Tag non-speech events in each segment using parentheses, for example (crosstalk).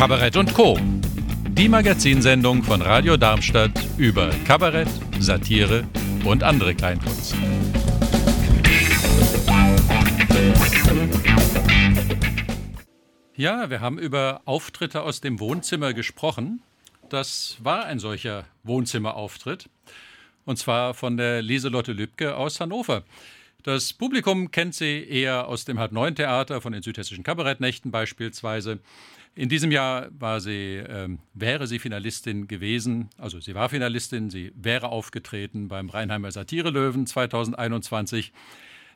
Kabarett und Co. Die Magazinsendung von Radio Darmstadt über Kabarett, Satire und andere Kleinkunst. Ja, wir haben über Auftritte aus dem Wohnzimmer gesprochen. Das war ein solcher Wohnzimmerauftritt. Und zwar von der Lieselotte Lübcke aus Hannover. Das Publikum kennt sie eher aus dem Halb-Neun-Theater, von den südhessischen Kabarettnächten beispielsweise. In diesem Jahr war sie, äh, wäre sie Finalistin gewesen, also sie war Finalistin, sie wäre aufgetreten beim Rheinheimer Satire-Löwen 2021,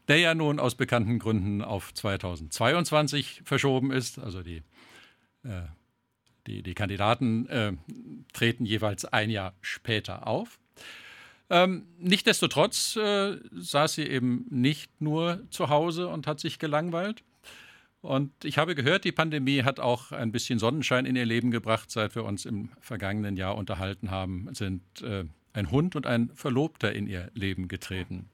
der ja nun aus bekannten Gründen auf 2022 verschoben ist. Also die, äh, die, die Kandidaten äh, treten jeweils ein Jahr später auf. Ähm, Nichtsdestotrotz äh, saß sie eben nicht nur zu Hause und hat sich gelangweilt. Und ich habe gehört, die Pandemie hat auch ein bisschen Sonnenschein in ihr Leben gebracht. Seit wir uns im vergangenen Jahr unterhalten haben, sind äh, ein Hund und ein Verlobter in ihr Leben getreten.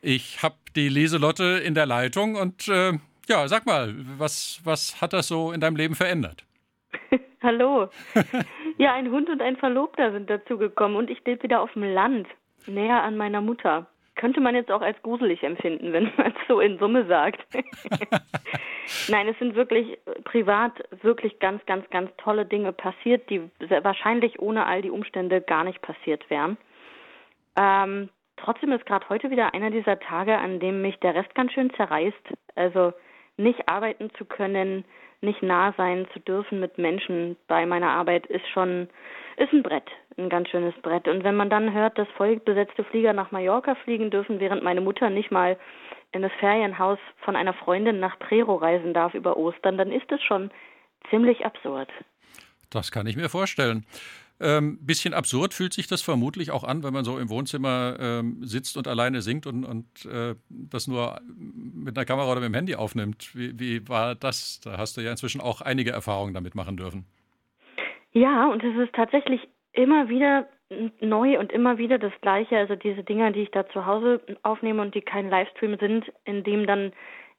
Ich habe die Lieselotte in der Leitung und äh, ja, sag mal, was, was hat das so in deinem Leben verändert? (laughs) Hallo. (laughs) Ja, ein Hund und ein Verlobter sind dazugekommen und ich lebe wieder auf dem Land, näher an meiner Mutter. Könnte man jetzt auch als gruselig empfinden, wenn (laughs) man es so in Summe sagt. (laughs) Nein, es sind wirklich privat wirklich ganz, ganz, ganz tolle Dinge passiert, die wahrscheinlich ohne all die Umstände gar nicht passiert wären. Ähm, trotzdem ist gerade heute wieder einer dieser Tage, an dem mich der Rest ganz schön zerreißt. Also nicht arbeiten zu können, nicht nah sein zu dürfen mit Menschen bei meiner Arbeit ist schon ist ein Brett, ein ganz schönes Brett. Und wenn man dann hört, dass vollbesetzte Flieger nach Mallorca fliegen dürfen, während meine Mutter nicht mal in das Ferienhaus von einer Freundin nach Prero reisen darf über Ostern, dann ist es schon ziemlich absurd. Das kann ich mir vorstellen. Ähm, bisschen absurd fühlt sich das vermutlich auch an, wenn man so im Wohnzimmer ähm, sitzt und alleine singt und, und äh, das nur mit einer Kamera oder mit dem Handy aufnimmt. Wie, wie war das? Da hast du ja inzwischen auch einige Erfahrungen damit machen dürfen. Ja, und es ist tatsächlich immer wieder neu und immer wieder das Gleiche. Also diese Dinger, die ich da zu Hause aufnehme und die kein Livestream sind, in dem dann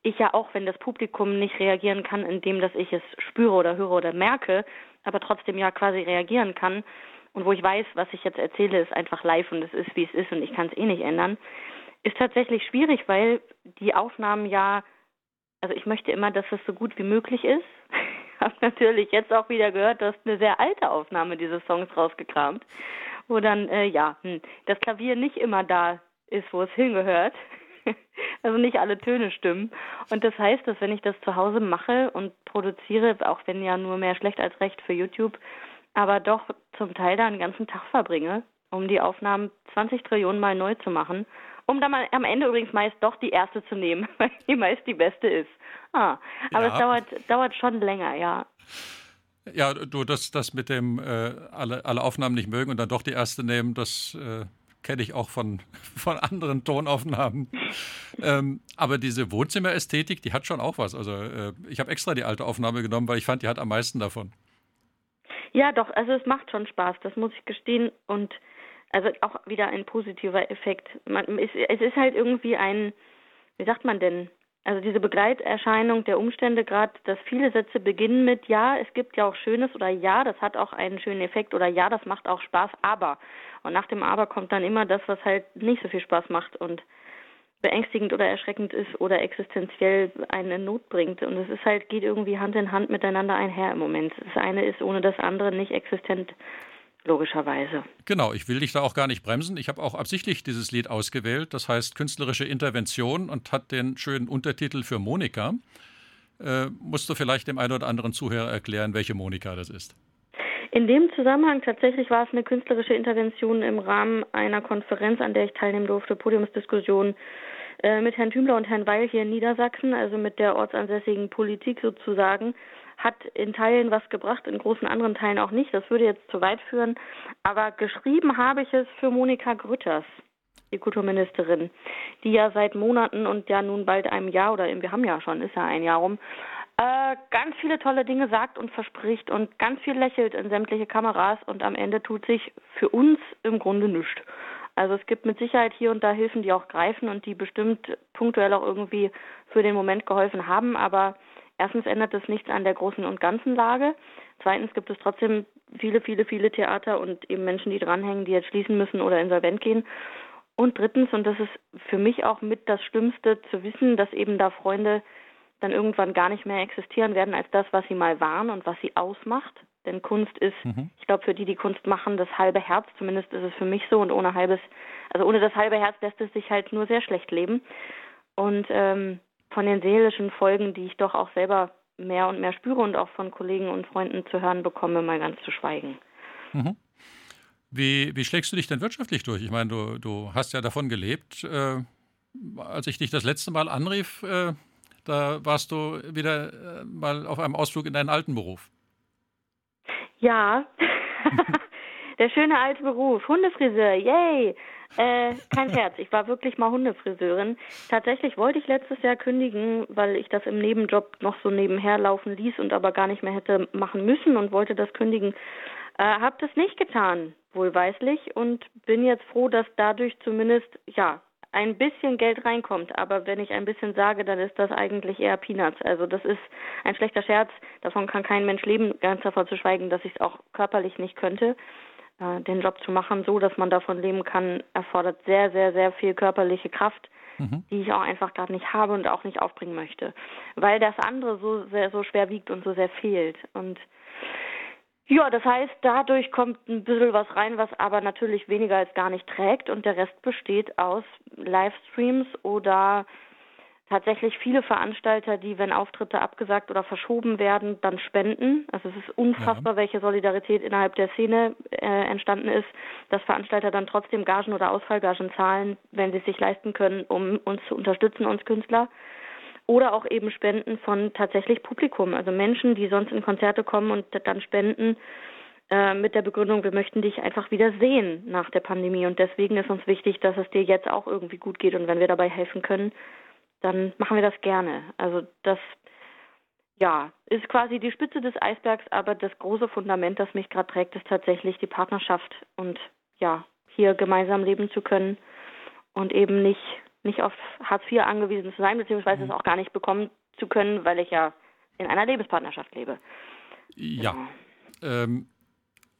ich ja auch, wenn das Publikum nicht reagieren kann, indem dass ich es spüre oder höre oder merke, aber trotzdem ja quasi reagieren kann und wo ich weiß, was ich jetzt erzähle, ist einfach live und es ist, wie es ist und ich kann es eh nicht ändern, ist tatsächlich schwierig, weil die Aufnahmen ja, also ich möchte immer, dass es so gut wie möglich ist. (laughs) Ich habe natürlich jetzt auch wieder gehört, dass eine sehr alte Aufnahme dieses Songs rausgekramt, wo dann, äh, ja, hm, das Klavier nicht immer da ist, wo es hingehört. (laughs) also nicht alle Töne stimmen. Und das heißt, dass wenn ich das zu Hause mache und produziere, auch wenn ja nur mehr schlecht als recht für YouTube, aber doch zum Teil da einen ganzen Tag verbringe, um die Aufnahmen 20 Trillionen Mal neu zu machen, um dann am Ende übrigens meist doch die erste zu nehmen, (laughs) weil die meist die beste ist. Ah, aber ja. es dauert, dauert schon länger, ja. Ja, du, das, das mit dem äh, alle, alle Aufnahmen nicht mögen und dann doch die erste nehmen, das äh, kenne ich auch von, (laughs) von anderen Tonaufnahmen. (laughs) ähm, aber diese Wohnzimmerästhetik, die hat schon auch was. Also äh, ich habe extra die alte Aufnahme genommen, weil ich fand, die hat am meisten davon. Ja, doch, also es macht schon Spaß, das muss ich gestehen. Und also auch wieder ein positiver Effekt. Man, es, es ist halt irgendwie ein, wie sagt man denn, also diese Begleiterscheinung der Umstände, gerade, dass viele Sätze beginnen mit Ja, es gibt ja auch Schönes oder Ja, das hat auch einen schönen Effekt oder Ja, das macht auch Spaß, aber. Und nach dem Aber kommt dann immer das, was halt nicht so viel Spaß macht und beängstigend oder erschreckend ist oder existenziell einen in Not bringt. Und es ist halt, geht irgendwie Hand in Hand miteinander einher im Moment. Das eine ist ohne das andere nicht existent logischerweise. Genau, ich will dich da auch gar nicht bremsen. Ich habe auch absichtlich dieses Lied ausgewählt. Das heißt Künstlerische Intervention und hat den schönen Untertitel für Monika. Äh, musst du vielleicht dem einen oder anderen Zuhörer erklären, welche Monika das ist? In dem Zusammenhang tatsächlich war es eine künstlerische Intervention im Rahmen einer Konferenz, an der ich teilnehmen durfte, Podiumsdiskussion äh, mit Herrn Thümler und Herrn Weil hier in Niedersachsen, also mit der ortsansässigen Politik sozusagen hat in Teilen was gebracht, in großen anderen Teilen auch nicht. Das würde jetzt zu weit führen. Aber geschrieben habe ich es für Monika Grütters, die Kulturministerin, die ja seit Monaten und ja nun bald einem Jahr oder wir haben ja schon, ist ja ein Jahr rum, äh, ganz viele tolle Dinge sagt und verspricht und ganz viel lächelt in sämtliche Kameras und am Ende tut sich für uns im Grunde nichts. Also es gibt mit Sicherheit hier und da Hilfen, die auch greifen und die bestimmt punktuell auch irgendwie für den Moment geholfen haben, aber erstens ändert das nichts an der großen und ganzen Lage. Zweitens gibt es trotzdem viele, viele, viele Theater und eben Menschen, die dranhängen, die jetzt schließen müssen oder insolvent gehen. Und drittens, und das ist für mich auch mit das Schlimmste, zu wissen, dass eben da Freunde dann irgendwann gar nicht mehr existieren werden als das, was sie mal waren und was sie ausmacht. Denn Kunst ist, mhm. ich glaube, für die, die Kunst machen, das halbe Herz. Zumindest ist es für mich so. Und ohne halbes, also ohne das halbe Herz lässt es sich halt nur sehr schlecht leben. Und ähm, von den seelischen Folgen, die ich doch auch selber mehr und mehr spüre und auch von Kollegen und Freunden zu hören bekomme, mal ganz zu schweigen. Mhm. Wie, wie schlägst du dich denn wirtschaftlich durch? Ich meine, du, du hast ja davon gelebt. Äh, als ich dich das letzte Mal anrief, äh, da warst du wieder äh, mal auf einem Ausflug in deinen alten Beruf. Ja, (laughs) der schöne alte Beruf, Hundefriseur, yay! Äh, kein Scherz, ich war wirklich mal Hundefriseurin. Tatsächlich wollte ich letztes Jahr kündigen, weil ich das im Nebenjob noch so nebenher laufen ließ und aber gar nicht mehr hätte machen müssen und wollte das kündigen. Äh, hab das nicht getan, wohlweislich, und bin jetzt froh, dass dadurch zumindest, ja, ein bisschen Geld reinkommt. Aber wenn ich ein bisschen sage, dann ist das eigentlich eher Peanuts. Also das ist ein schlechter Scherz. Davon kann kein Mensch leben, ganz davon zu schweigen, dass ich es auch körperlich nicht könnte. Äh, den Job zu machen, so dass man davon leben kann, erfordert sehr, sehr, sehr viel körperliche Kraft, mhm. die ich auch einfach gerade nicht habe und auch nicht aufbringen möchte, weil das andere so sehr, so schwer wiegt und so sehr fehlt. Und ja, das heißt, dadurch kommt ein bisschen was rein, was aber natürlich weniger als gar nicht trägt und der Rest besteht aus Livestreams oder tatsächlich viele Veranstalter, die, wenn Auftritte abgesagt oder verschoben werden, dann spenden. Also es ist unfassbar, ja. welche Solidarität innerhalb der Szene äh, entstanden ist, dass Veranstalter dann trotzdem Gagen oder Ausfallgagen zahlen, wenn sie es sich leisten können, um uns zu unterstützen, uns Künstler. Oder auch eben Spenden von tatsächlich Publikum, also Menschen, die sonst in Konzerte kommen und dann spenden äh, mit der Begründung, wir möchten dich einfach wieder sehen nach der Pandemie. Und deswegen ist uns wichtig, dass es dir jetzt auch irgendwie gut geht. Und wenn wir dabei helfen können, dann machen wir das gerne. Also das ja, ist quasi die Spitze des Eisbergs, aber das große Fundament, das mich gerade trägt, ist tatsächlich die Partnerschaft und ja, hier gemeinsam leben zu können und eben nicht, nicht auf Hartz IV angewiesen zu sein, beziehungsweise mhm. es auch gar nicht bekommen zu können, weil ich ja in einer Lebenspartnerschaft lebe. Ja. ja. Ähm,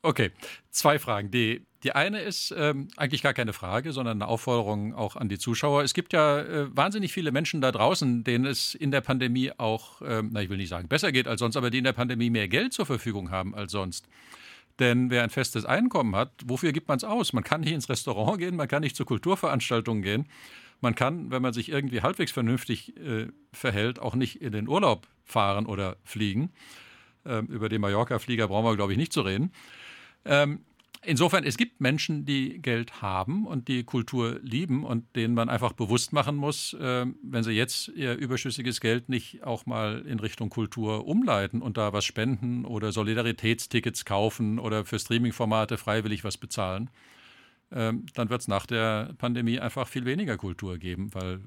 okay, zwei Fragen. Die die eine ist ähm, eigentlich gar keine Frage, sondern eine Aufforderung auch an die Zuschauer. Es gibt ja äh, wahnsinnig viele Menschen da draußen, denen es in der Pandemie auch, ähm, na ich will nicht sagen besser geht als sonst, aber die in der Pandemie mehr Geld zur Verfügung haben als sonst. Denn wer ein festes Einkommen hat, wofür gibt man es aus? Man kann nicht ins Restaurant gehen, man kann nicht zu Kulturveranstaltungen gehen. Man kann, wenn man sich irgendwie halbwegs vernünftig äh, verhält, auch nicht in den Urlaub fahren oder fliegen. Ähm, über den Mallorca-Flieger brauchen wir, glaube ich, nicht zu reden. Ähm, Insofern, es gibt Menschen, die Geld haben und die Kultur lieben und denen man einfach bewusst machen muss, äh, wenn sie jetzt ihr überschüssiges Geld nicht auch mal in Richtung Kultur umleiten und da was spenden oder Solidaritätstickets kaufen oder für Streamingformate freiwillig was bezahlen, äh, dann wird es nach der Pandemie einfach viel weniger Kultur geben, weil äh,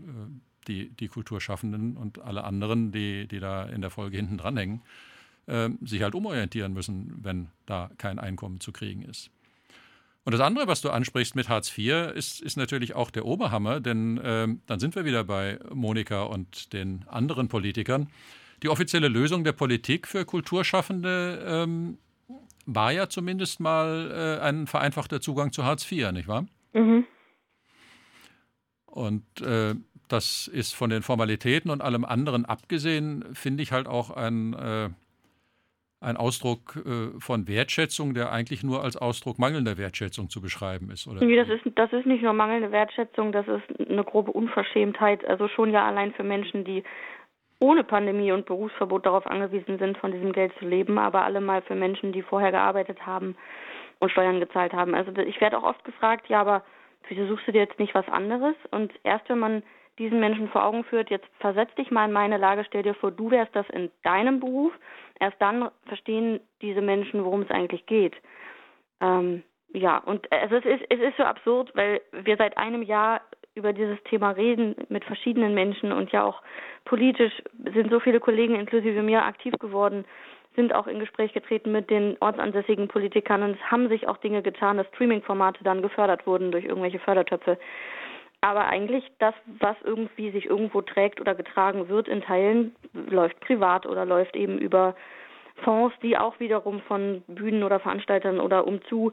die, die Kulturschaffenden und alle anderen, die, die da in der Folge hinten dranhängen, äh, sich halt umorientieren müssen, wenn da kein Einkommen zu kriegen ist. Und das andere, was du ansprichst mit Hartz IV, ist, ist natürlich auch der Oberhammer, denn ähm, dann sind wir wieder bei Monika und den anderen Politikern. Die offizielle Lösung der Politik für Kulturschaffende ähm, war ja zumindest mal äh, ein vereinfachter Zugang zu Hartz IV, nicht wahr? Mhm. Und äh, das ist von den Formalitäten und allem anderen abgesehen, finde ich halt auch ein äh, ein Ausdruck äh, von Wertschätzung, der eigentlich nur als Ausdruck mangelnder Wertschätzung zu beschreiben ist, oder? Nee, das ist, das ist nicht nur mangelnde Wertschätzung, das ist eine grobe Unverschämtheit. Also schon ja allein für Menschen, die ohne Pandemie und Berufsverbot darauf angewiesen sind, von diesem Geld zu leben, aber allemal für Menschen, die vorher gearbeitet haben und Steuern gezahlt haben. Also ich werde auch oft gefragt, ja, aber wieso suchst du dir jetzt nicht was anderes? Und erst wenn man diesen Menschen vor Augen führt, jetzt versetz dich mal in meine Lage, stell dir vor, du wärst das in deinem Beruf, erst dann verstehen diese Menschen, worum es eigentlich geht. Ähm, ja, und es ist, es ist so absurd, weil wir seit einem Jahr über dieses Thema reden mit verschiedenen Menschen und ja auch politisch sind so viele Kollegen inklusive mir aktiv geworden, sind auch in Gespräch getreten mit den ortsansässigen Politikern und es haben sich auch Dinge getan, dass Streaming-Formate dann gefördert wurden durch irgendwelche Fördertöpfe. aber eigentlich das, was irgendwie sich irgendwo trägt oder getragen wird in Teilen, läuft privat oder läuft eben über Fonds, die auch wiederum von Bühnen oder Veranstaltern oder umzu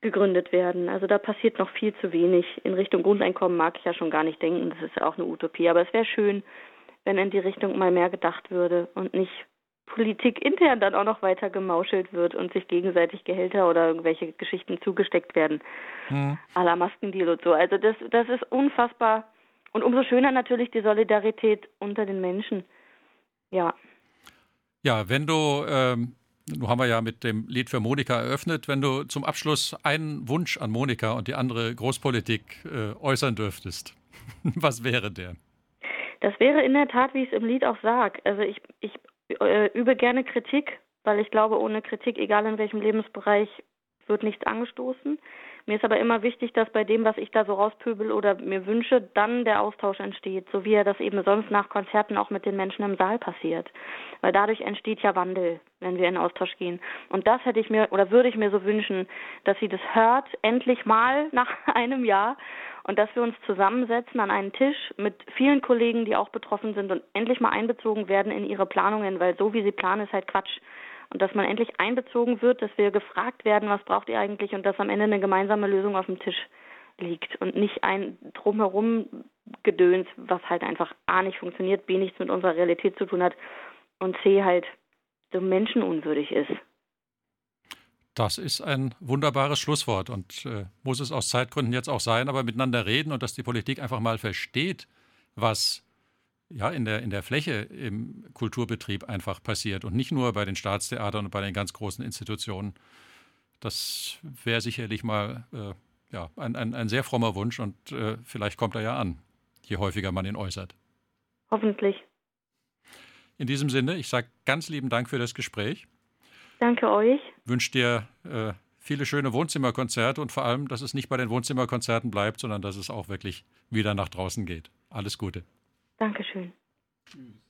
gegründet werden. Also da passiert noch viel zu wenig. In Richtung Grundeinkommen mag ich ja schon gar nicht denken, das ist ja auch eine Utopie. Aber es wäre schön, wenn in die Richtung mal mehr gedacht würde und nicht Politik intern dann auch noch weiter gemauschelt wird und sich gegenseitig Gehälter oder irgendwelche Geschichten zugesteckt werden. Mhm. A la Maskendeal und so. Also das, das ist unfassbar. Und umso schöner natürlich die Solidarität unter den Menschen. Ja. Ja, wenn du, ähm, nun haben wir ja mit dem Lied für Monika eröffnet, wenn du zum Abschluss einen Wunsch an Monika und die andere Großpolitik äh, äußern dürftest, (laughs) was wäre der? Das wäre in der Tat, wie ich es im Lied auch sage. Also ich, ich äh, übe gerne Kritik, weil ich glaube, ohne Kritik, egal in welchem Lebensbereich, wird nichts angestoßen. Mir ist aber immer wichtig, dass bei dem, was ich da so rauspöbel oder mir wünsche, dann der Austausch entsteht, so wie er das eben sonst nach Konzerten auch mit den Menschen im Saal passiert. Weil dadurch entsteht ja Wandel, wenn wir in Austausch gehen. Und das hätte ich mir oder würde ich mir so wünschen, dass sie das hört, endlich mal (laughs) nach einem Jahr und dass wir uns zusammensetzen an einen Tisch mit vielen Kollegen, die auch betroffen sind und endlich mal einbezogen werden in ihre Planungen, weil so wie sie planen, ist halt Quatsch. Und dass man endlich einbezogen wird, dass wir gefragt werden, was braucht ihr eigentlich und dass am Ende eine gemeinsame Lösung auf dem Tisch liegt und nicht ein drumherum Gedöns, was halt einfach A nicht funktioniert, B nichts mit unserer Realität zu tun hat und C halt so menschenunwürdig ist. Das ist ein wunderbares Schlusswort und äh, muss es aus Zeitgründen jetzt auch sein, aber miteinander reden und dass die Politik einfach mal versteht, was ja in der, in der Fläche im Kulturbetrieb einfach passiert und nicht nur bei den Staatstheatern und bei den ganz großen Institutionen. Das wäre sicherlich mal äh, ja, ein, ein, ein, sehr frommer Wunsch und äh, vielleicht kommt er ja an, je häufiger man ihn äußert. Hoffentlich. In diesem Sinne, ich sage ganz lieben Dank für das Gespräch. Danke euch. Wünsche dir äh, viele schöne Wohnzimmerkonzerte und vor allem, dass es nicht bei den Wohnzimmerkonzerten bleibt, sondern dass es auch wirklich wieder nach draußen geht. Alles Gute. Dankeschön. Tschüss.